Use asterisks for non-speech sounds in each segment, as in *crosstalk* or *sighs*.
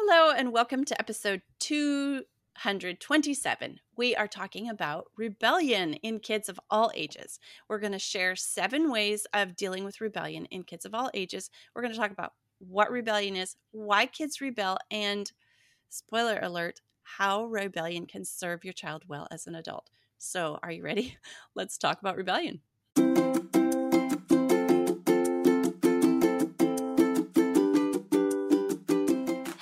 Hello, and welcome to episode 227. We are talking about rebellion in kids of all ages. We're going to share seven ways of dealing with rebellion in kids of all ages. We're going to talk about what rebellion is, why kids rebel, and spoiler alert, how rebellion can serve your child well as an adult. So, are you ready? *laughs* Let's talk about rebellion.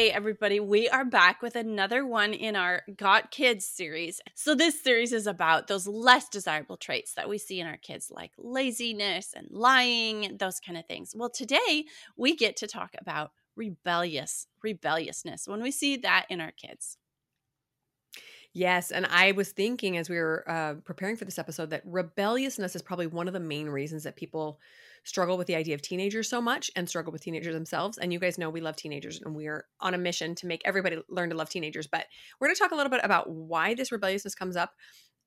Hey, everybody, we are back with another one in our Got Kids series. So, this series is about those less desirable traits that we see in our kids, like laziness and lying, those kind of things. Well, today we get to talk about rebellious rebelliousness when we see that in our kids. Yes, and I was thinking as we were uh, preparing for this episode that rebelliousness is probably one of the main reasons that people struggle with the idea of teenagers so much and struggle with teenagers themselves. And you guys know we love teenagers and we are on a mission to make everybody learn to love teenagers. But we're going to talk a little bit about why this rebelliousness comes up,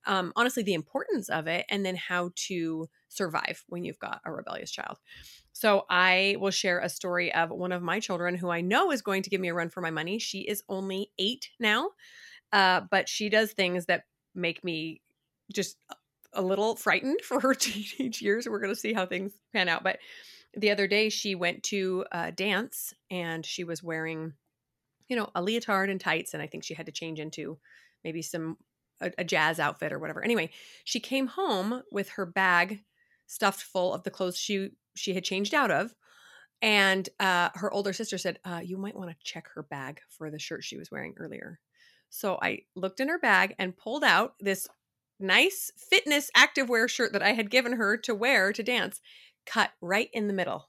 um, honestly, the importance of it, and then how to survive when you've got a rebellious child. So I will share a story of one of my children who I know is going to give me a run for my money. She is only eight now, uh, but she does things that make me just a little frightened for her *laughs* teenage years. We're going to see how things pan out. But the other day, she went to a dance and she was wearing, you know, a leotard and tights. And I think she had to change into maybe some a, a jazz outfit or whatever. Anyway, she came home with her bag stuffed full of the clothes she she had changed out of. And uh, her older sister said, uh, "You might want to check her bag for the shirt she was wearing earlier." So I looked in her bag and pulled out this nice fitness activewear shirt that I had given her to wear to dance, cut right in the middle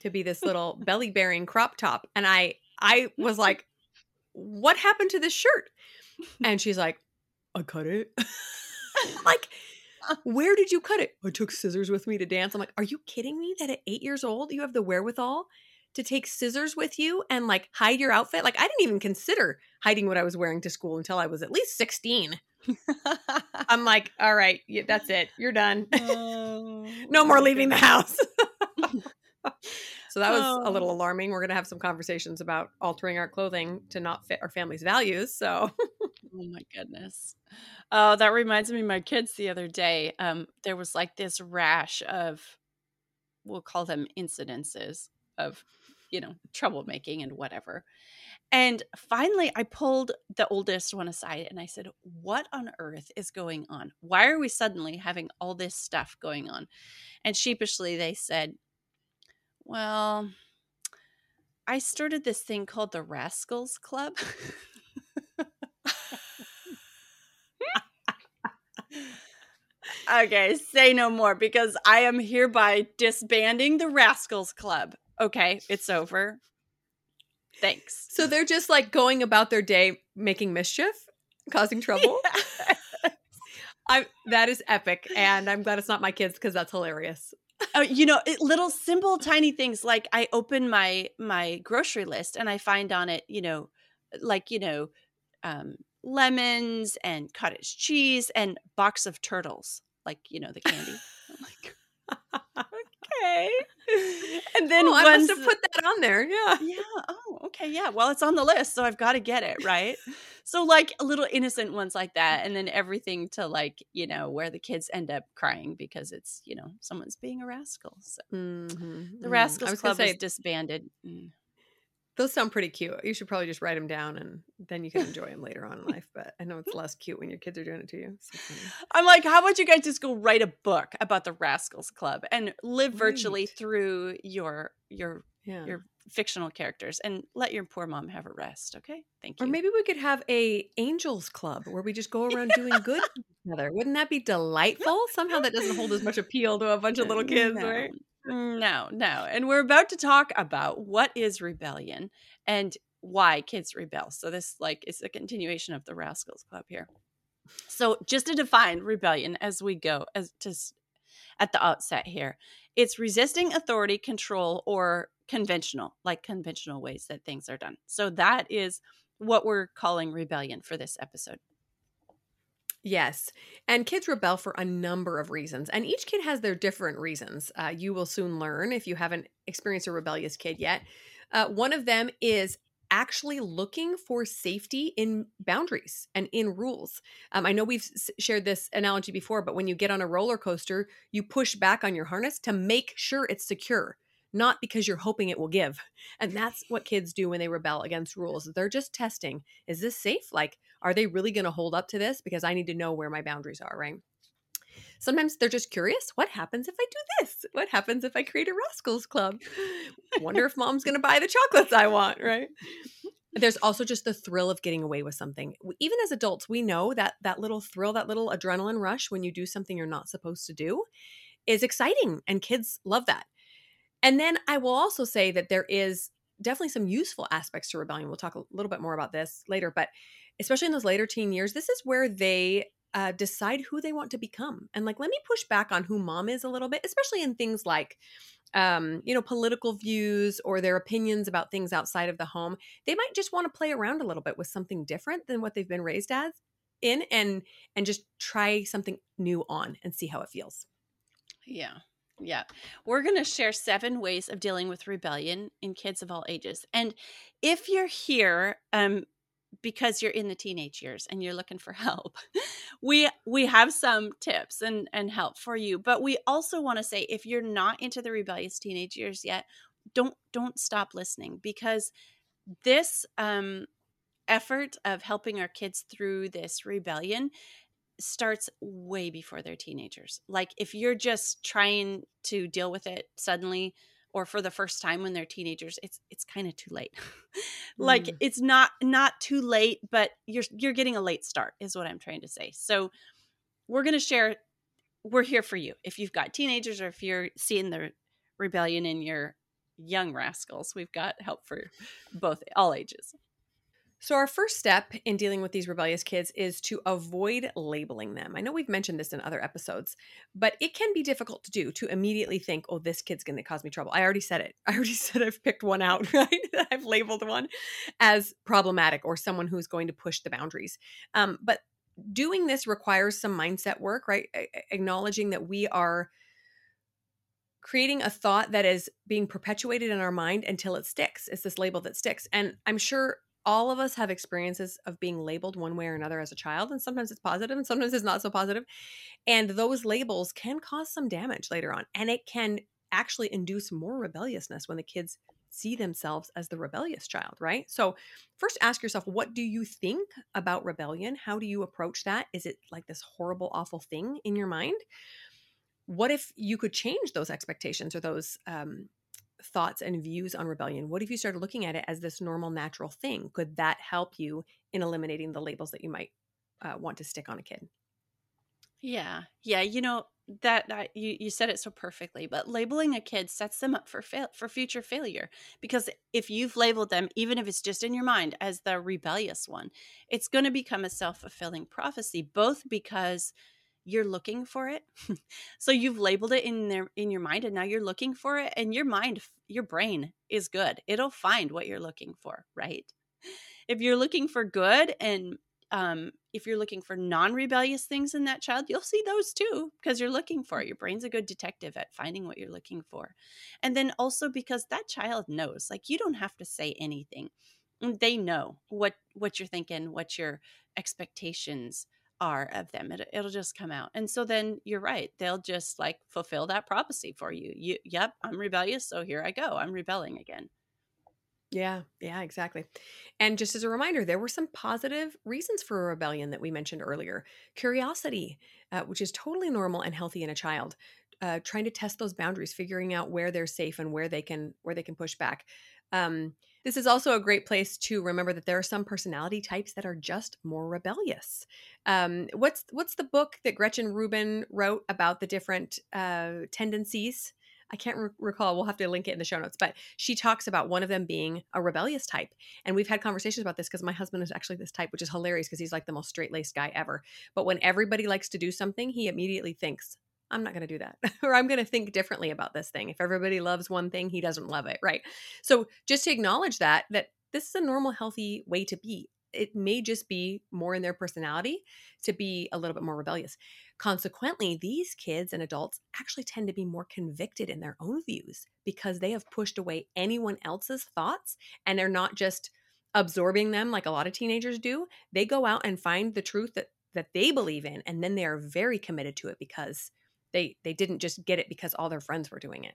to be this little *laughs* belly bearing crop top. And I I was *laughs* like, what happened to this shirt? And she's like, I cut it. *laughs* like, uh. where did you cut it? I took scissors with me to dance. I'm like, are you kidding me that at eight years old you have the wherewithal to take scissors with you and like hide your outfit? Like, I didn't even consider hiding what I was wearing to school until I was at least 16. I'm like, all right, that's it. You're done. *laughs* Oh, no more leaving the house. *laughs* so that was oh. a little oh. alarming. We're going to have some conversations about altering our clothing to not fit our family's values. So, *laughs* oh my goodness. Oh, that reminds me of my kids the other day. Um, there was like this rash of, we'll call them incidences of, you know, troublemaking and whatever. And finally, I pulled the oldest one aside and I said, What on earth is going on? Why are we suddenly having all this stuff going on? And sheepishly, they said, Well, I started this thing called the Rascals Club. okay, say no more because I am hereby disbanding the Rascals Club. Okay, it's over. Thanks. So they're just like going about their day making mischief, causing trouble. *laughs* I that is epic, and I'm glad it's not my kids because that's hilarious. Oh, you know, it, little simple, tiny things like I open my my grocery list and I find on it, you know, like you know, um, lemons and cottage cheese and box of turtles, like you know the candy. Okay. *laughs* And then oh, I must have put that on there. Yeah. Yeah. Oh, okay. Yeah. Well, it's on the list, so I've got to get it right. so like little innocent ones like that, and then everything to like you know where the kids end up crying because it's you know someone's being a rascal. So mm-hmm. the Rascals mm. Club say, is disbanded. Mm. Those sound pretty cute. You should probably just write them down and then you can *laughs* enjoy them later on in life. But I know it's less cute when your kids are doing it to you. So I'm like, how about you guys just go write a book about the Rascals Club and live right. virtually through your your yeah. your fictional characters and let your poor mom have a rest, okay? Thank you. Or maybe we could have a angels club where we just go around *laughs* doing good together. Wouldn't that be delightful? Somehow that doesn't hold as much appeal to a bunch of little kids, no. right? No, no. And we're about to talk about what is rebellion and why kids rebel. So this like is a continuation of the Rascals Club here. So, just to define rebellion as we go, as just at the outset here, it's resisting authority, control, or conventional, like conventional ways that things are done. So, that is what we're calling rebellion for this episode. Yes. And kids rebel for a number of reasons. And each kid has their different reasons. Uh, you will soon learn if you haven't experienced a rebellious kid yet. Uh, one of them is actually looking for safety in boundaries and in rules. Um, I know we've s- shared this analogy before, but when you get on a roller coaster, you push back on your harness to make sure it's secure, not because you're hoping it will give. And that's what kids do when they rebel against rules. They're just testing is this safe? Like, are they really going to hold up to this? Because I need to know where my boundaries are, right? Sometimes they're just curious. What happens if I do this? What happens if I create a Rascals Club? Wonder if mom's going to buy the chocolates I want, right? There's also just the thrill of getting away with something. Even as adults, we know that that little thrill, that little adrenaline rush when you do something you're not supposed to do is exciting, and kids love that. And then I will also say that there is definitely some useful aspects to rebellion. We'll talk a little bit more about this later, but especially in those later teen years, this is where they uh, decide who they want to become. And like, let me push back on who mom is a little bit, especially in things like, um, you know, political views or their opinions about things outside of the home. They might just want to play around a little bit with something different than what they've been raised as in and and just try something new on and see how it feels. Yeah. Yeah. We're going to share seven ways of dealing with rebellion in kids of all ages. And if you're here um because you're in the teenage years and you're looking for *laughs* help we we have some tips and and help for you but we also want to say if you're not into the rebellious teenage years yet don't don't stop listening because this um effort of helping our kids through this rebellion starts way before they're teenagers. Like if you're just trying to deal with it suddenly or for the first time when they're teenagers it's it's kind of too late. *laughs* Like Mm. it's not not too late but you're you're getting a late start is what i'm trying to say. So we're going to share we're here for you. If you've got teenagers or if you're seeing the rebellion in your young rascals we've got help for both all ages So, our first step in dealing with these rebellious kids is to avoid labeling them. I know we've mentioned this in other episodes, but it can be difficult to do to immediately think, oh, this kid's going to cause me trouble. I already said it. *laughs* I already said I've picked one out, *laughs* right? *laughs* I've labeled one as problematic or someone who's going to push the boundaries. Um, but doing this requires some mindset work, right? A- Acknowledging that we are creating a thought that is being perpetuated in our mind until it sticks. It's this label that sticks. And I'm sure all of us have experiences of being labeled one way or another as a child and sometimes it's positive and sometimes it's not so positive and those labels can cause some damage later on and it can actually induce more rebelliousness when the kids see themselves as the rebellious child right? So first ask yourself what do you think about rebellion? How do you approach that? Is it like this horrible awful thing in your mind? What if you could change those expectations or those um, thoughts and views on rebellion? What if you started looking at it as this normal, natural thing? Could that help you in eliminating the labels that you might uh, want to stick on a kid? Yeah. Yeah, you know, that, that you you said it so perfectly, but labeling a kid sets them up for fail for future failure because if you've labeled them even if it's just in your mind as the rebellious one, it's going to become a self-fulfilling prophecy both because you're looking for it. *laughs* so you've labeled it in there in your mind and now you're looking for it and your mind your brain is good. It'll find what you're looking for, right? If you're looking for good and um, if you're looking for non-rebellious things in that child, you'll see those too because you're looking for it. Your brain's a good detective at finding what you're looking for. And then also because that child knows, like you don't have to say anything. They know what what you're thinking, what your expectations are of them. It, it'll just come out. And so then you're right. They'll just like fulfill that prophecy for you. You yep, I'm rebellious, so here I go. I'm rebelling again. Yeah, yeah, exactly. And just as a reminder, there were some positive reasons for a rebellion that we mentioned earlier. Curiosity, uh, which is totally normal and healthy in a child. Uh, trying to test those boundaries, figuring out where they're safe and where they can where they can push back. Um, this is also a great place to remember that there are some personality types that are just more rebellious. Um, what's what's the book that Gretchen Rubin wrote about the different uh, tendencies? I can't re- recall. We'll have to link it in the show notes. But she talks about one of them being a rebellious type. And we've had conversations about this because my husband is actually this type, which is hilarious because he's like the most straight laced guy ever. But when everybody likes to do something, he immediately thinks, I'm not going to do that. *laughs* or I'm going to think differently about this thing. If everybody loves one thing, he doesn't love it. Right. So just to acknowledge that, that this is a normal, healthy way to be. It may just be more in their personality to be a little bit more rebellious. Consequently, these kids and adults actually tend to be more convicted in their own views because they have pushed away anyone else's thoughts and they're not just absorbing them like a lot of teenagers do. They go out and find the truth that that they believe in and then they are very committed to it because they they didn't just get it because all their friends were doing it.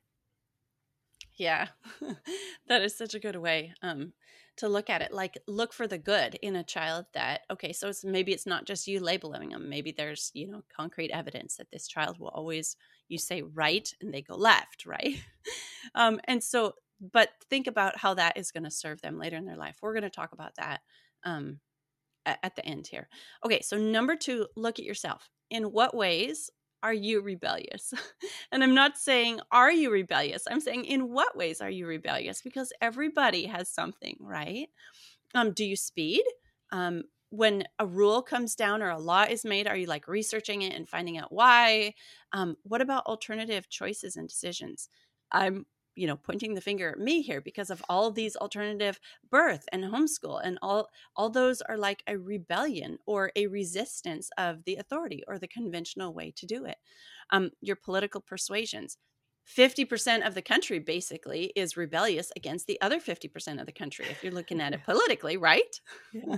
Yeah. *laughs* that is such a good way. Um to look at it like look for the good in a child that okay so it's maybe it's not just you labeling them maybe there's you know concrete evidence that this child will always you say right and they go left *laughs* right um, and so but think about how that is going to serve them later in their life we're going to talk about that um, at, at the end here okay so number two look at yourself in what ways are you rebellious? *laughs* and I'm not saying, are you rebellious? I'm saying, in what ways are you rebellious? Because everybody has something, right? Um, do you speed? Um, when a rule comes down or a law is made, are you like researching it and finding out why? Um, what about alternative choices and decisions? I'm you know pointing the finger at me here because of all of these alternative birth and homeschool and all all those are like a rebellion or a resistance of the authority or the conventional way to do it. Um, your political persuasions. 50% of the country basically is rebellious against the other 50% of the country if you're looking at it *laughs* politically right? Yeah.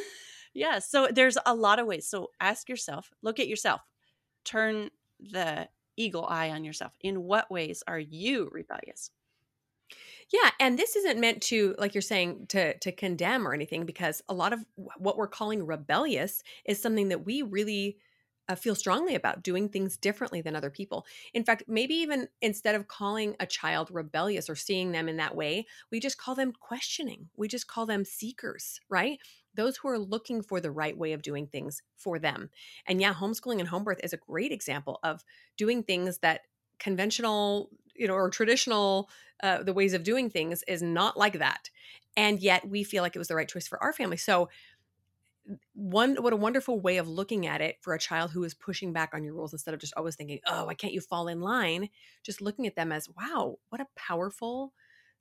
*laughs* yeah so there's a lot of ways. So ask yourself look at yourself. Turn the eagle eye on yourself. In what ways are you rebellious? Yeah, and this isn't meant to like you're saying to to condemn or anything because a lot of what we're calling rebellious is something that we really uh, feel strongly about doing things differently than other people. In fact, maybe even instead of calling a child rebellious or seeing them in that way, we just call them questioning. We just call them seekers, right? Those who are looking for the right way of doing things for them. And yeah, homeschooling and home birth is a great example of doing things that conventional, you know, or traditional, uh, the ways of doing things is not like that. And yet we feel like it was the right choice for our family. So, one what a wonderful way of looking at it for a child who is pushing back on your rules instead of just always thinking oh why can't you fall in line just looking at them as wow what a powerful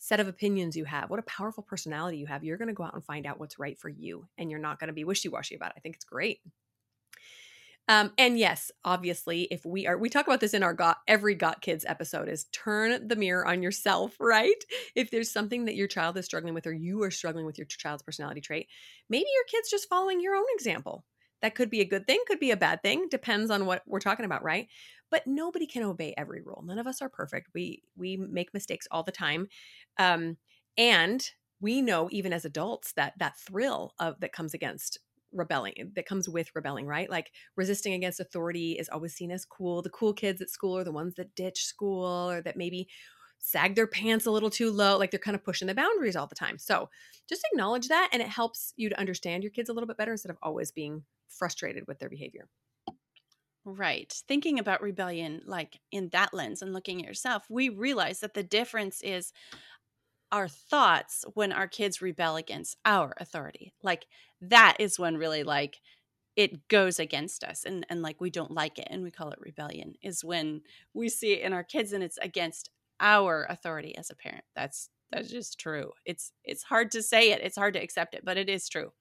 set of opinions you have, what a powerful personality you have, you're going to go out and find out what's right for you. And you're not going to be wishy washy about it. I think it's great. Um, and yes, obviously, if we are, we talk about this in our got every got kids episode is turn the mirror on yourself, *laughs* right? If there's something that your child is struggling with, or you are struggling with your child's personality trait, maybe your kid's just following your own example. That could be a good thing, could be a bad thing, depends on what we're talking about, right? But nobody can obey every rule. None of us are perfect. We we make mistakes all the time. Um, and we know even as adults that that thrill of that comes against rebelling that comes with rebelling right like resisting against authority is always seen as cool the cool kids at school are the ones that ditch school or that maybe sag their pants a little too low like they're kind of pushing the boundaries all the time so just acknowledge that and it helps you to understand your kids a little bit better instead of always being frustrated with their behavior Right. Thinking about rebellion like in that lens and looking at yourself, we realize that the difference is our thoughts when our kids rebel against our authority. Like that is when really like it goes against us and and like we don't like it and we call it rebellion is when we see it in our kids and it's against our authority as a parent. That's that's just true. It's it's hard to say it. It's hard to accept it, but it is true.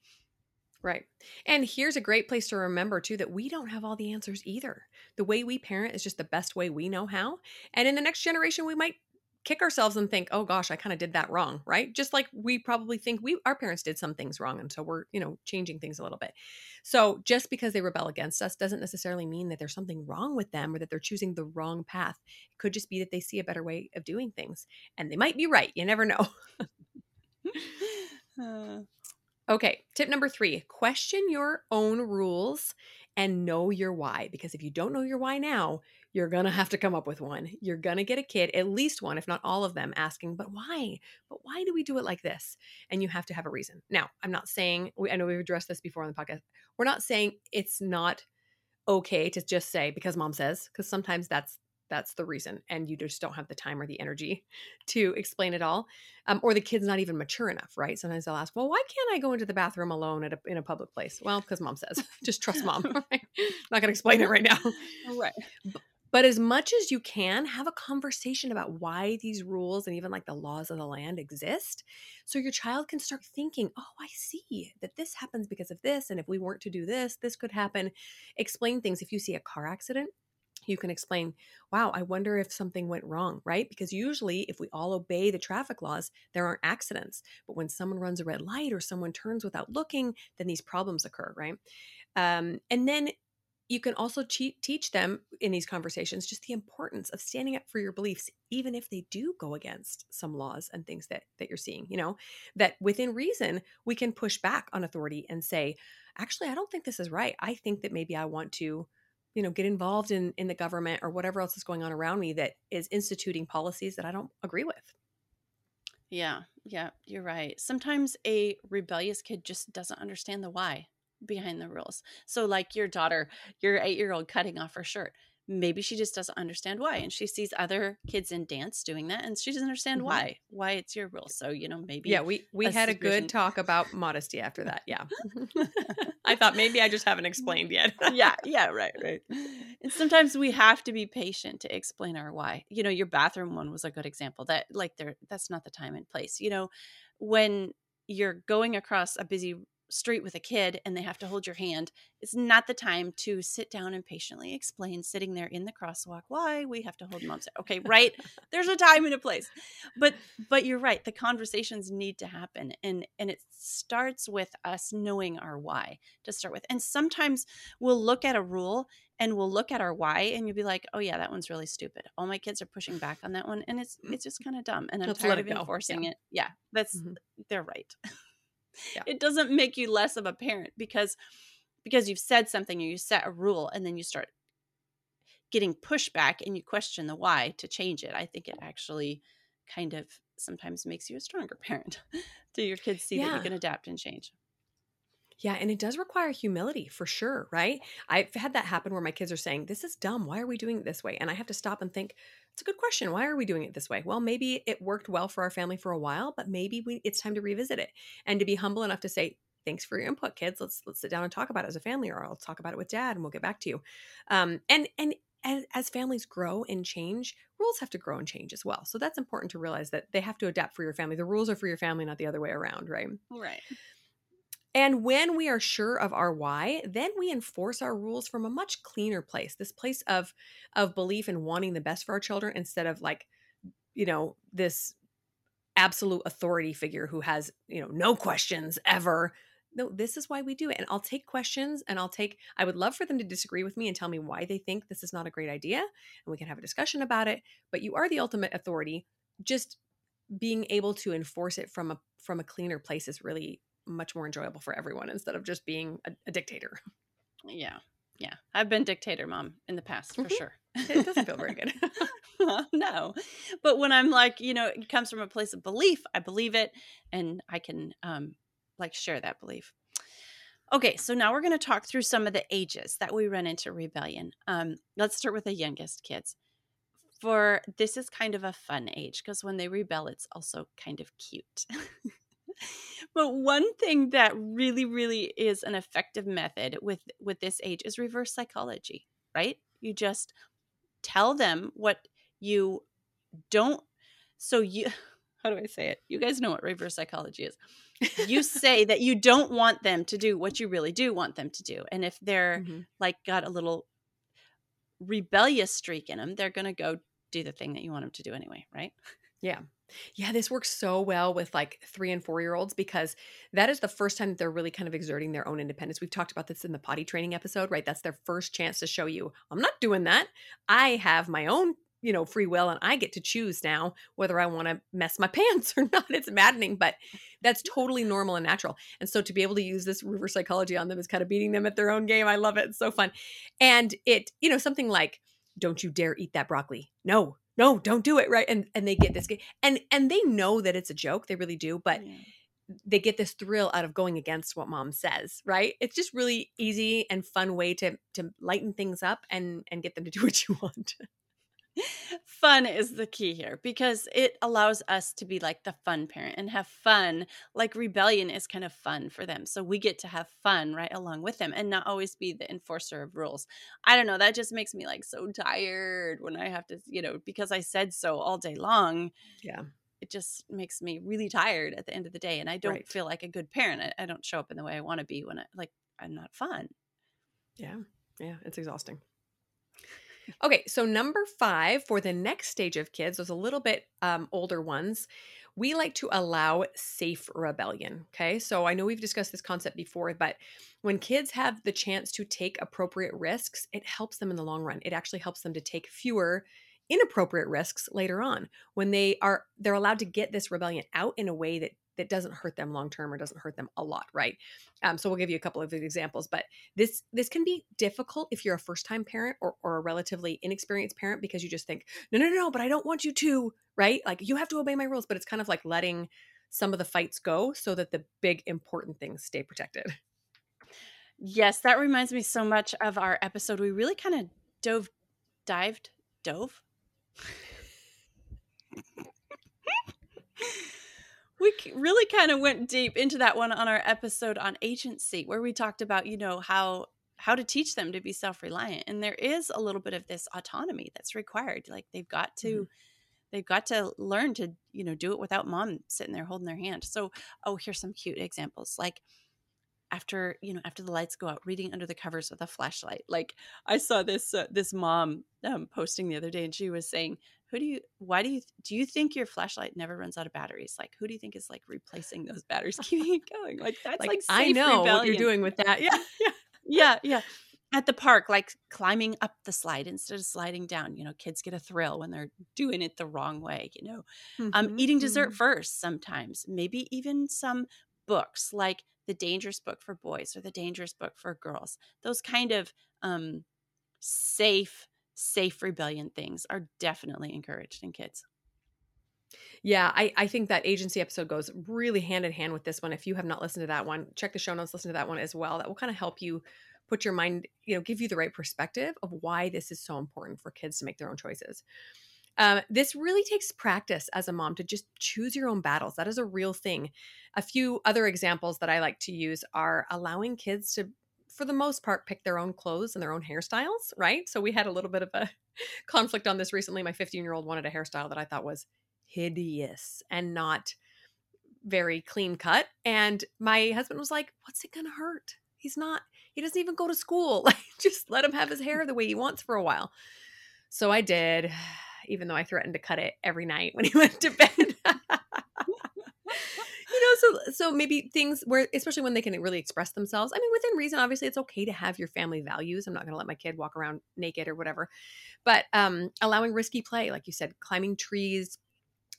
Right. And here's a great place to remember too that we don't have all the answers either. The way we parent is just the best way we know how. And in the next generation we might kick ourselves and think, "Oh gosh, I kind of did that wrong," right? Just like we probably think we our parents did some things wrong and so we're, you know, changing things a little bit. So, just because they rebel against us doesn't necessarily mean that there's something wrong with them or that they're choosing the wrong path. It could just be that they see a better way of doing things and they might be right. You never know. *laughs* uh. Okay, tip number three question your own rules and know your why. Because if you don't know your why now, you're going to have to come up with one. You're going to get a kid, at least one, if not all of them, asking, but why? But why do we do it like this? And you have to have a reason. Now, I'm not saying, I know we've addressed this before on the podcast. We're not saying it's not okay to just say because mom says, because sometimes that's that's the reason and you just don't have the time or the energy *laughs* to explain it all um, or the kid's not even mature enough right? Sometimes they'll ask well why can't i go into the bathroom alone at a, in a public place? Well because mom says *laughs* just trust mom *laughs* right? not going to explain it right now. Right. But, but as much as you can have a conversation about why these rules and even like the laws of the land exist so your child can start thinking oh i see that this happens because of this and if we weren't to do this this could happen. Explain things. If you see a car accident you can explain, wow, I wonder if something went wrong, right? Because usually, if we all obey the traffic laws, there aren't accidents. But when someone runs a red light or someone turns without looking, then these problems occur, right? Um, and then you can also te- teach them in these conversations just the importance of standing up for your beliefs even if they do go against some laws and things that that you're seeing you know that within reason we can push back on authority and say actually i don't think this is right i think that maybe i want to you know get involved in in the government or whatever else is going on around me that is instituting policies that i don't agree with. Yeah yeah you're right. Sometimes a rebellious kid just doesn't understand the why behind the rules. So like your daughter your eight year old cutting off her shirt maybe she just doesn't understand why and she sees other kids in dance doing that and she doesn't understand mm-hmm. why why it's your rule. So you know maybe yeah we we a had a good talk about modesty after that yeah. *laughs* *laughs* I thought maybe i just haven't explained yet. Yeah *laughs* yeah right right. And sometimes we have to be patient to explain our why. You know your bathroom one was a good example that like there that's not the time and place. You know when you're going across a busy street with a kid and they have to hold your hand, it's not the time to sit down and patiently explain sitting there in the crosswalk why we have to hold mom's hand. Okay, right? *laughs* There's a time and a place. But but you're right, the conversations need to happen and and it starts with us knowing our why to start with. And sometimes we'll look at a rule and we'll look at our why and you'll be like, "Oh yeah, that one's really stupid. All my kids are pushing back on that one and it's it's just kind of dumb and I'm Let's tired of enforcing yeah. it." Yeah, that's mm-hmm. they're right. Yeah. it doesn't make you less of a parent because because you've said something or you set a rule and then you start getting pushback and you question the why to change it i think it actually kind of sometimes makes you a stronger *laughs* parent do your kids see yeah. that you can adapt and change yeah, and it does require humility for sure, right? I've had that happen where my kids are saying, This is dumb. Why are we doing it this way? And I have to stop and think, It's a good question. Why are we doing it this way? Well, maybe it worked well for our family for a while, but maybe we, it's time to revisit it and to be humble enough to say, Thanks for your input, kids. Let's let's sit down and talk about it as a family, or I'll talk about it with dad and we'll get back to you. Um, and and as, as families grow and change, rules have to grow and change as well. So that's important to realize that they have to adapt for your family. The rules are for your family, not the other way around, right? Right. And when we are sure of our why, then we enforce our rules from a much cleaner place. This place of of belief and wanting the best for our children instead of like you know, this absolute authority figure who has, you know, no questions ever. No, this is why we do it. And I'll take questions and I'll take I would love for them to disagree with me and tell me why they think this is not a great idea and we can have a discussion about it, but you are the ultimate authority. Just being able to enforce it from a from a cleaner place is really much more enjoyable for everyone instead of just being a, a dictator. Yeah. Yeah. I've been dictator mom in the past for mm-hmm. sure. it doesn't feel very good. *laughs* no. But when I'm like, you know, it comes from a place of belief, I believe it and I can um like share that belief. Okay, so now we're going to talk through some of the ages that we run into rebellion. Um, let's start with the youngest kids. For this is kind of a fun age because when they rebel, it's also kind of cute. *laughs* but one thing that really really is an effective method with with this age is reverse psychology right? You just tell them what you don't so you *laughs* how do i say it? You guys know what reverse psychology is. You say that you don't want them to do what you really do want them to do and if they're mm-hmm. like got a little rebellious streak in them they're going to go do the thing that you want them to do anyway right? Yeah yeah, this works so well with like three and four year olds because that is the first time that they're really kind of exerting their own independence. We've talked about this in the potty training episode, right? That's their first chance to show you, I'm not doing that. I have my own, you know, free will and I get to choose now whether I want to mess my *laughs* pants or not. It's maddening, but that's totally normal and natural. And so to be able to use this reverse psychology on them is kind of beating them at their own game. I love it. It's so fun. And it, you know, something like, don't you dare eat that broccoli. No, no don't do it right and and they get this and and they know that it's a joke they really do but yeah. they get this thrill out of going against what mom says right it's just really easy and fun way to to lighten things up and and get them to do *laughs* what you want fun is the key here because it allows us to be like the fun parent and have fun. Like rebellion is kind of fun for them. So we get to have fun right along with them and not always be the enforcer of rules. I don't know. That just makes me like so tired when I have to, you know, because I said so all day long. Yeah. It just makes me really tired at the end of the day. And I don't Right. feel like a good parent. I, I don't show up in the way I want to be when I like, I'm not fun. Yeah. Yeah. It's exhausting. Okay, so number five for the next stage of kids, those a little bit um, older ones, we like to allow safe rebellion. Okay, so I know we've discussed this concept before, but when kids have the chance to take appropriate risks, it helps them in the long run. It actually helps them to take fewer inappropriate risks later on when they are they're allowed to get this rebellion out in a way that that doesn't hurt them long term or doesn't hurt them a lot right um, so we'll give you a couple of examples but this this can be difficult if you're a first time parent or, or a relatively inexperienced parent because you just think no no no no but i don't want you to right like you have to obey my rules but it's kind of like letting some of the fights go so that the big important things stay protected Yes, that reminds me so much of our episode. We really kind of dove, dived, dove. *laughs* we really kind of went deep into that one on our episode on agency, where we talked about you know how how to teach them to be self reliant, and there is a little bit of this autonomy that's required. Like they've got to. They've got to learn to, you know, do it without mom sitting there holding their hand. So, oh, here's some cute examples. Like, after you know after the lights go out reading under the covers with a flashlight like i saw this uh, this mom um, posting the other day and she was saying who do you why do you do you think your flashlight never runs out of batteries? Like who do you think is like replacing those batteries? *laughs* Keeping it going. Like that's like, like, i know what you're doing with that. *laughs* Yeah *laughs* yeah. yeah yeah. At the park like climbing up the slide instead of sliding down. You know kids get a thrill when they're doing it the wrong way you know? Um, Mhm, eating dessert mhm. first sometimes. Maybe even some books like the dangerous book for boys or the dangerous book for girls. Those kind of um, safe safe rebellion things are definitely encouraged in kids Yeah, I, I think that agency episode goes really hand in hand with this one. If you have not listened to that one, check the show notes, listen to that one as well. That will kind of help you put your mind, you know, give you the right perspective of why this is so important for kids to make their own choices. Um, this really takes practice as a mom to just choose your own battles. That is a real thing. A few other examples that I like to use are allowing kids to, for the most part, pick their own clothes and their own hairstyles, right? So we had a little bit of a *laughs* conflict on this recently. My 15 year old wanted a hairstyle that I thought was hideous and not very clean cut. And my husband was like, What's it gonna hurt? He's not, he doesn't even go to school. *laughs* Like, just let him have his hair the way he wants for a while. So I did, *sighs* even though I threatened to cut it every night when he *laughs* went to bed. So so maybe things where especially when they can really express themselves. I mean, within reason, obviously it's okay to have your family values. I'm not gonna let my kid walk around naked or whatever. But um allowing risky play, like you said, climbing trees,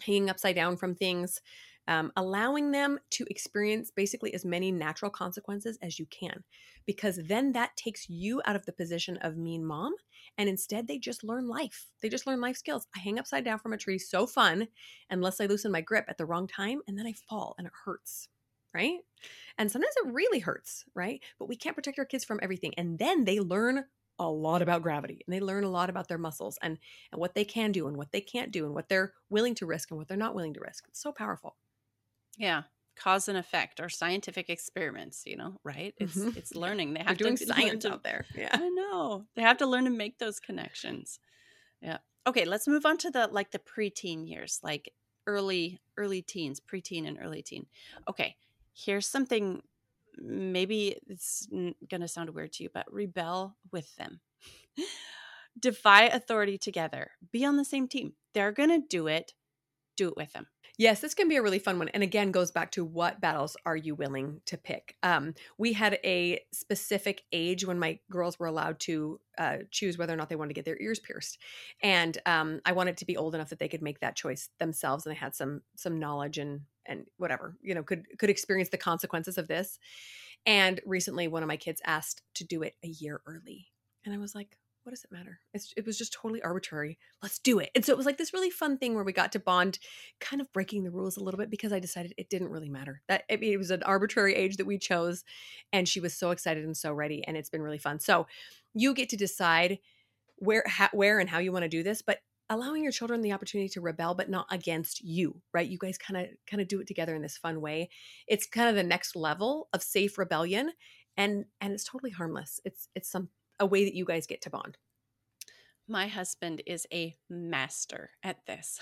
hanging upside down from things, um, allowing them to experience basically as many natural consequences as you can, because then that takes you out of the position of mean mom. And instead, they just learn life. They just learn life skills. I hang upside down from a tree, so fun, unless I loosen my grip at the wrong time, and then I fall and it hurts. Right. And sometimes it really hurts. Right. But we can't protect our kids from everything. And then they learn a lot about gravity and they learn a lot about their muscles and and what they can do and what they can't do and what they're willing to risk and what they're not willing to risk. It's so powerful. Yeah cause and effect or scientific experiments you know right it's Mhm. it's learning they have doing to learn science to- out there. Yeah. I know. They have to learn to make those connections. Yeah. Okay, let's move on to the like the preteen years, like early early teens, preteen and early teen. Okay, here's something maybe it's going to sound weird to you, but rebel with them. Defy authority together. Be on the same team. They're going to do it. Do it with them. Yes, this can be a really fun one. And again, goes back to what battles are you willing to pick? Um, we had a specific age when my girls were allowed to uh, choose whether or not they wanted to get their ears pierced, and um, I wanted to be old enough that they could make that choice themselves, and they had some some knowledge and and whatever you know could could experience the consequences of this. And recently, one of my kids asked to do it a year early, and I was like, what does it matter? It's, it was just totally arbitrary. Let's do it. And so it was like this really fun thing where we got to bond, kind of breaking the rules a little bit because I decided it didn't really matter. That I mean, it was an arbitrary age that we chose, and she was so excited and so ready, and it's been really fun. So you get to decide where, where, and how you want to do this, but allowing your children the opportunity to rebel but not against you right you guys kind of kind of do it together in this fun way it's kind of the next level of safe rebellion and and it's totally harmless it's it's some a way that you guys get to bond. My husband is a master at this.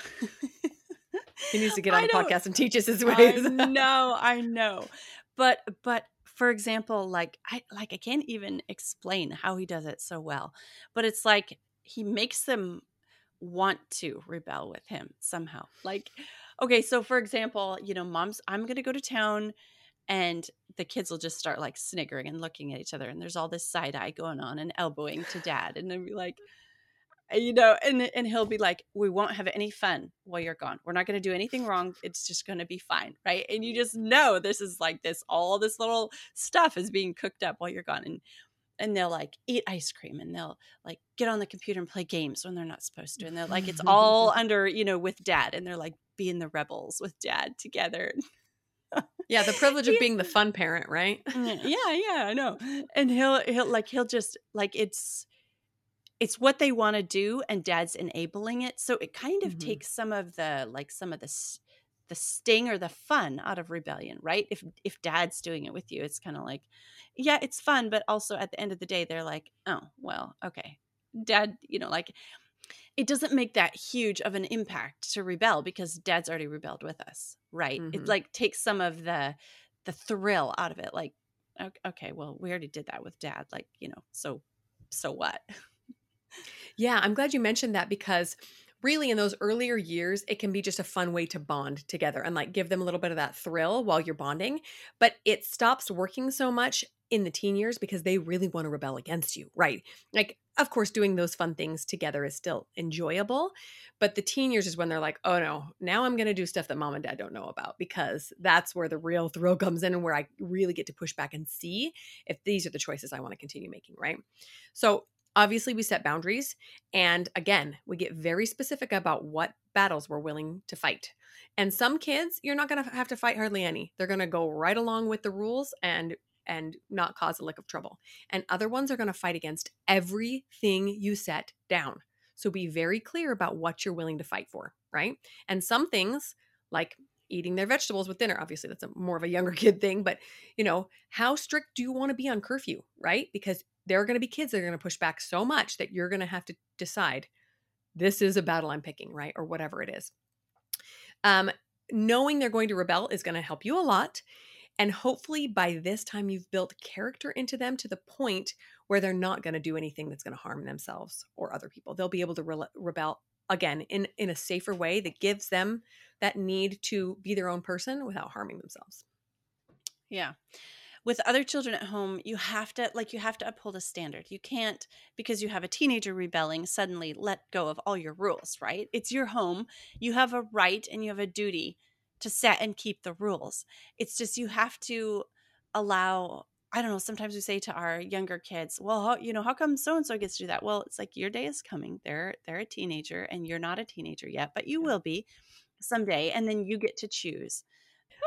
He needs to *laughs* get on the podcast and teach us his ways. *laughs* no i know. But but for example like i like i can't even explain how he does it so well but it's like he makes them want to rebel with him somehow. Like, okay, so for example, you know, mom's, I'm going to go to town and the kids will just start like sniggering and looking at each other. And there's all this side eye going on and elbowing to dad. And then be like, uh, you know, and and he'll be like, "We won't have any fun while you're gone. We're not going to do anything wrong. It's just going to be fine, right?" And you just know this is like this. All this little stuff is being cooked up while you're gone, and and they'll like eat ice cream and they'll like get on the computer and play games when they're not supposed to and they're like it's all *laughs* under you know with dad and they're like being the rebels with dad together yeah the privilege of *laughs* being the fun parent right *laughs* yeah yeah i know and he'll he'll like he'll just like it's it's what they want to do and dad's enabling it so it kind of mm-hmm. takes some of the like some of the the sting or the fun out of rebellion right if if dad's doing it with you it's kind of like yeah, it's fun, but also at the end of the day, they're like, oh, well, okay. Dad, you know, like it doesn't make that huge of an impact to rebel because dad's already rebelled with us, right? Mm-hmm. It like takes some of the the thrill out of it. Like, okay, well, we already did that with dad. Like, you know, so so what? Yeah, I'm glad you mentioned that because really in those earlier years it can be just a fun way to bond together and like give them a little bit of that thrill while you're bonding but it stops working so much in the teen years because they really want to rebel against you right like of course doing those fun things together is still enjoyable but the teen years is when they're like oh no now i'm going to do stuff that mom and dad don't know about because that's where the real thrill comes in and where i really get to push back and see if these are the choices i want to continue making right so Obviously, we set boundaries. And again, we get very specific about what battles we're willing to fight. And some kids, you're not going to have to fight hardly any. They're going to go right along with the rules and and not cause a lick of trouble. And other ones are going to fight against everything you set down. So be very clear about what you're willing to fight for, right? And some things like eating their vegetables with dinner obviously that's a more of a younger *laughs* kid thing but you know how strict do you want to be on curfew right because there are going to be kids that are going to push back so much that you're going to have to decide this is a battle I'm picking, right? Or whatever it is. Um, knowing they're going to rebel is going to help you a lot. And hopefully by this time, you've built character into them to the point where they're not going to do anything that's going to harm themselves or other people. They'll be able to re- rebel again in, in a safer way that gives them that need to be their own person without harming themselves. Yeah with other children at home you have to like you have to uphold a standard you can't because you have a teenager rebelling suddenly let go of all your rules right it's your home you have a right and you have a duty to set and keep the rules it's just you have to allow I don't know. Sometimes we say to our younger kids, "Well, how, you know, how come so and so gets to do that?" Well, it's like your day is coming. They're they're a teenager, and you're not a teenager yet, but you will be someday, and then you get to choose.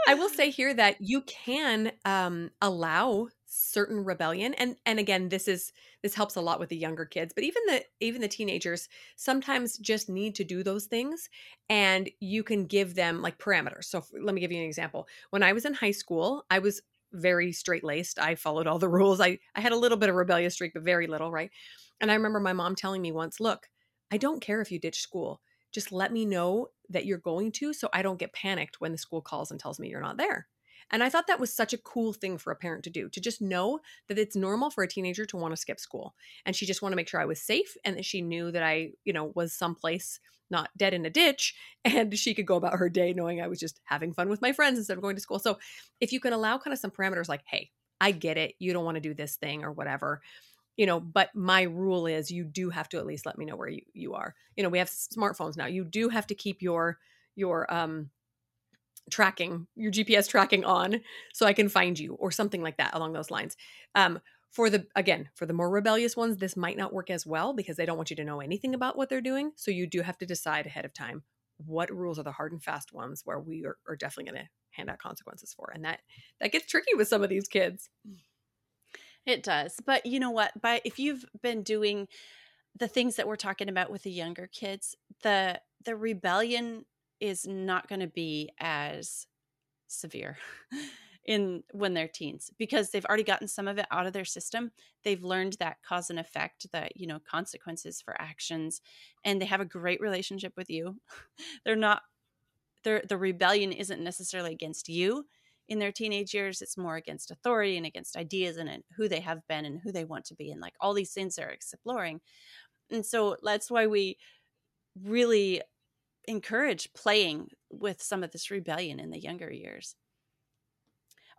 I will say here that you can um, allow certain rebellion and and again this is this helps a lot with the younger kids but even the even the teenagers sometimes just need to do those things and you can give them like parameters. So let me give you an example. When i was in high school i was very straight laced i followed all the *laughs* rules. I i had a little bit of rebellious streak but very little right? And i remember my mom telling me once look i don't care if you ditch school just let me know that you're going to so I don't get panicked when the school calls and tells me you're not there. And I thought that was such a cool thing for a parent to do to just know that it's normal for a teenager to want to skip school. And she just wanted to make sure I was safe and that she knew that I, you know, was someplace not dead in a ditch *laughs* and she could go about her day knowing I was just having fun with my friends instead of going to school. So if you can allow kind of some parameters like, hey, I get it, you don't want to do this thing or whatever you know but my rule is you do have to at least let me know where you, you are. You know we have smartphones now. You do have to keep your your um tracking your gps tracking on so i can find you or something like that along those lines. Um for the again for the more rebellious ones this might not work as well because they don't want you to know anything about what they're doing. So you do have to decide ahead of time what rules are the hard and fast ones where we are, are definitely going to hand out consequences for and that that gets tricky with some of these kids it does. But you know what? By if you've been doing the things that we're talking about with the younger kids, the the rebellion is not going to be as severe *laughs* in when they're teens because they've already gotten some of it out of their system they've learned that cause and effect that you know consequences for actions and they have a great relationship with you *laughs* they're not they're, the rebellion isn't necessarily against you in their teenage years it's more against authority and against ideas and, and who they have been and who they want to be and like all these things they're exploring and so that's why we really encourage playing with some of this rebellion in the younger years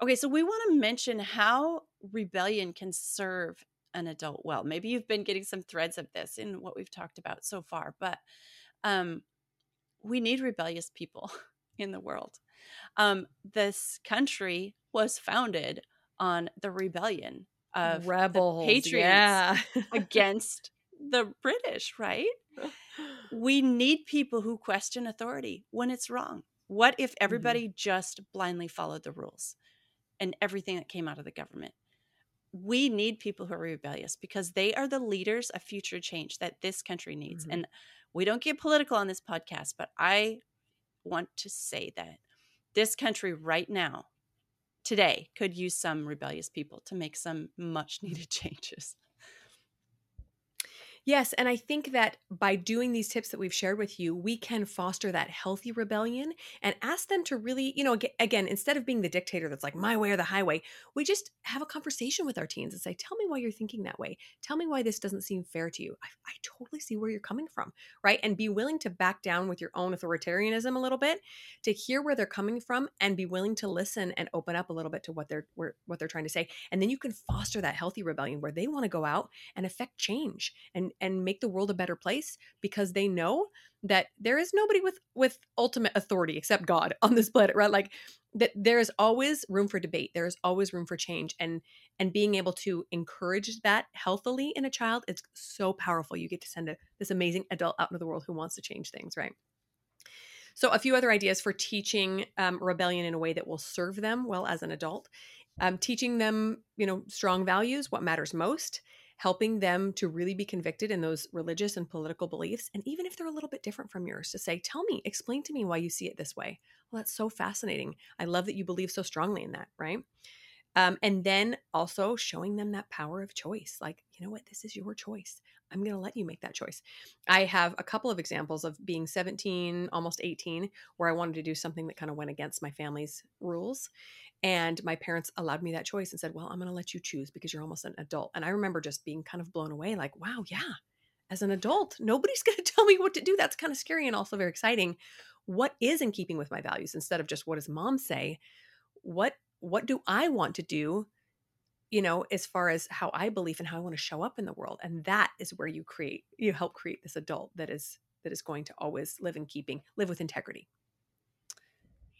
Okay, so we want to mention how rebellion can serve an adult well. Maybe you've been getting some threads of this in what we've talked about so far, but um, we need rebellious people *laughs* in the world. Um, this country was founded on the rebellion of rebels, patriots yeah. *laughs* against the British, right? *sighs* We need people who question authority when it's wrong. What if Mm-hmm. everybody mm-hmm. just blindly followed the rules? and everything that came out of the government. We need people who are rebellious because they are the leaders of future change that this country needs. Mm-hmm. And we don't get political on this podcast, but I want to say that this country right now, today, could use some rebellious people to make some much needed *laughs* changes. Yes, and I think that by doing these tips that we've shared with you, we can foster that healthy rebellion and ask them to really, you know, again, instead of being the dictator that's like my way or the highway, we just have a conversation with our teens and say, "Tell me why you're thinking that way. Tell me why this doesn't seem fair to you. I, I totally see where you're coming from, right?" And be willing to back down with your own authoritarianism a little bit, to hear where they're coming from, and be willing to listen and open up a little bit to what they're what they're trying to say, and then you can foster that healthy rebellion where they want to go out and affect change and and make the world a better place because they know that there is nobody with with ultimate authority except God *laughs* on this planet, right? Like that there is always room for debate. There is always room for change and and being able to encourage that healthily in a child, it's so powerful. You get to send a, this amazing adult out into the world who wants to change things, right? So, a few other ideas for teaching um, rebellion in a way that will serve them well as an adult. Um, teaching them, you know, strong values, what matters most, helping them to really be convicted in those religious and political beliefs. And even if they're a little bit different from yours, to say, tell me, explain to me why you see it this way. Well, that's so fascinating. I love that you believe so strongly in that, right? Um, and then also showing them that power of choice. Like, you know what? This is your choice. I'm going to let you make that choice. I have a couple of examples of being 17, almost 18, where I wanted to do something that kind of went against my family's rules. And my parents allowed me that choice and said, Well, I'm going to let you choose because you're almost an adult. And I remember just being kind of blown away like, wow, yeah, as an adult, nobody's *laughs* going to tell me what to do. That's kind of scary and also very exciting. What is in keeping with my values instead of just what does mom say? What what do I want to do? You know, as far as how I believe and how I want to show up in the world. And that is where you create, you help create this adult that is that is going to always live in keeping, live with integrity.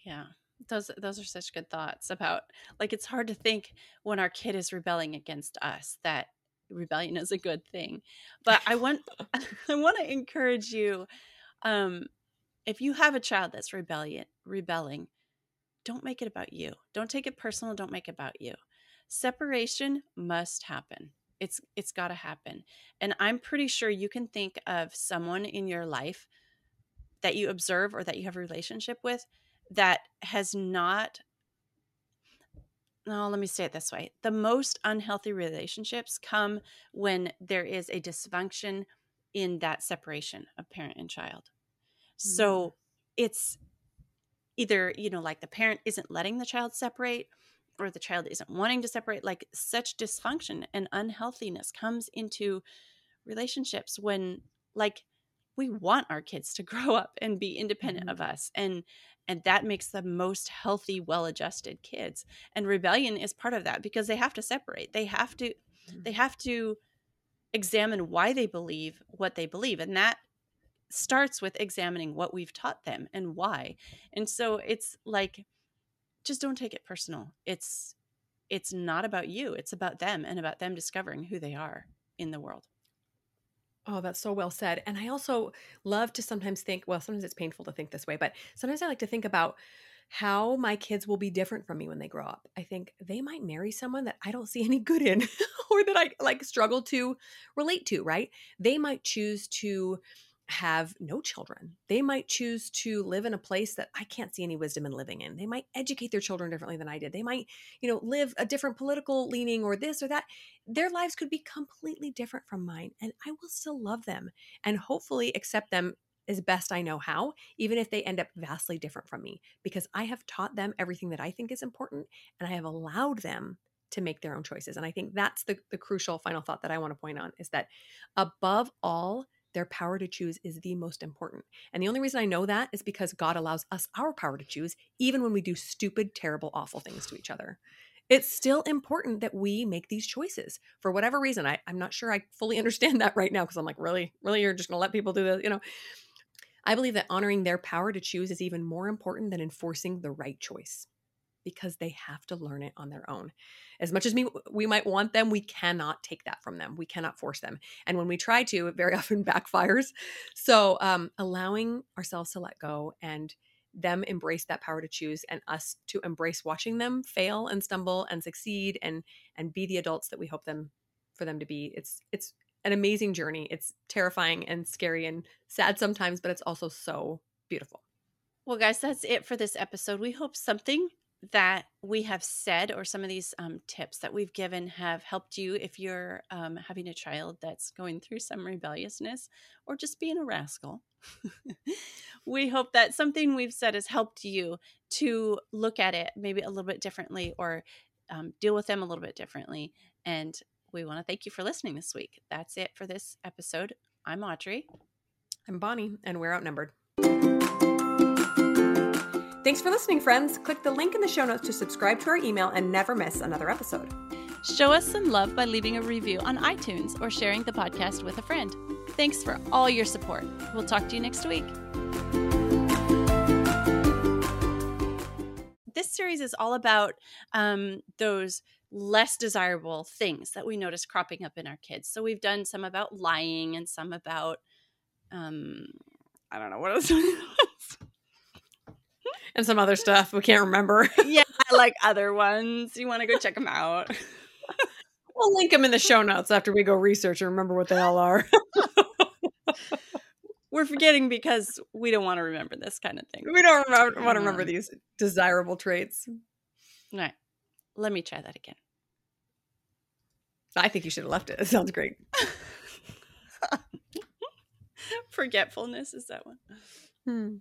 Yeah those those are such good thoughts about like it's hard to think when our kid is rebelling against us that rebellion is a good thing but i want *laughs* *laughs* i want to encourage you um if you have a child that's rebellion rebelling don't make it about you don't take it personal don't make it about you separation must happen it's it's got to happen and i'm pretty sure you can think of someone in your life that you observe or that you have a relationship with that has not no, let me say it this way. The most unhealthy relationships come when there is a dysfunction in that separation of parent and child. Mm-hmm. So it's either, you know, like the parent isn't letting the child separate or the child isn't wanting to separate. Like such dysfunction and unhealthiness comes into relationships when, like, we want our kids to *laughs* grow up and be independent mm-hmm. of us and and that makes the most healthy well-adjusted kids and rebellion is part of that because they have to separate they have to mm-hmm. they have to examine why they believe what they believe and that starts with examining what we've taught them and why and so it's like just don't take it personal it's it's not about you it's about them and about them discovering who they are in the world Oh, that's so well said. And I also love to sometimes think, well, sometimes it's painful to think this way, but sometimes I like to think about how my kids will be different from me when they grow up. I think they might marry someone that I don't see any good in *laughs* or that I like struggle to relate to, right? They might choose to have no children. They might choose to live in a place that I can't see any wisdom in living in. They might educate their children differently than I did. They might, you know, live a different political leaning or this or that. Their lives could be completely different from mine, and I will still love them and hopefully accept them as best I know how, even if they end up vastly different from me, because I have taught them everything that I think is important and I have allowed them to make their own choices. And I think that's the, the crucial final thought that I want to point on is that above all, their power to choose is the most important. And the only reason I know that is because God allows us our power to choose, even when we do stupid, terrible, awful things to each other. It's still important that we make these choices for whatever reason. I, I'm not sure I fully *laughs* understand that right now because I'm like, really, really, you're just going to let people do this? You know, I believe that honoring their power to choose is even more important than enforcing the right choice because they have to learn it on their own. As much as we, we might want them, we cannot take that from them. We cannot force them. And when we try to, it very *laughs* often backfires. So, um, allowing ourselves to let go and them embrace that power to choose and us to embrace watching them fail and stumble and succeed and and be the adults that we hope them for them to be it's it's an amazing journey it's terrifying and scary and sad sometimes but it's also so beautiful well guys that's it for this episode we hope something that we have said or some of these um, tips that we've given have helped you if you're um, having a child that's going through some rebelliousness or just being a rascal. *laughs* we hope that something we've said has helped you to look at it maybe a little bit differently or um, deal with them a little bit differently. And we want to thank you for listening this week. That's it for this episode. I'm Audrey. I'm Bonnie, and we're outnumbered. Thanks for listening, friends. Click the link in the show notes to subscribe to our email and never miss another episode. Show us some love by leaving a review on iTunes or sharing the podcast with a friend. Thanks for all your support. We'll talk to you next week. This series is all about um, those less desirable things that we notice cropping up in our kids. So we've done some about lying and some about, um, I don't know what else *laughs* and some other stuff we can't remember. *laughs* yeah, I like other ones. You want to go check them out? we'll link them in the show notes after we go research and remember what they all are. *laughs* We're forgetting because we don't want to remember this kind of thing. We don't remember, want to remember these desirable traits. All right. Let me try that again. I think you should have left it. It sounds great. *laughs* Forgetfulness is that one. Hmm.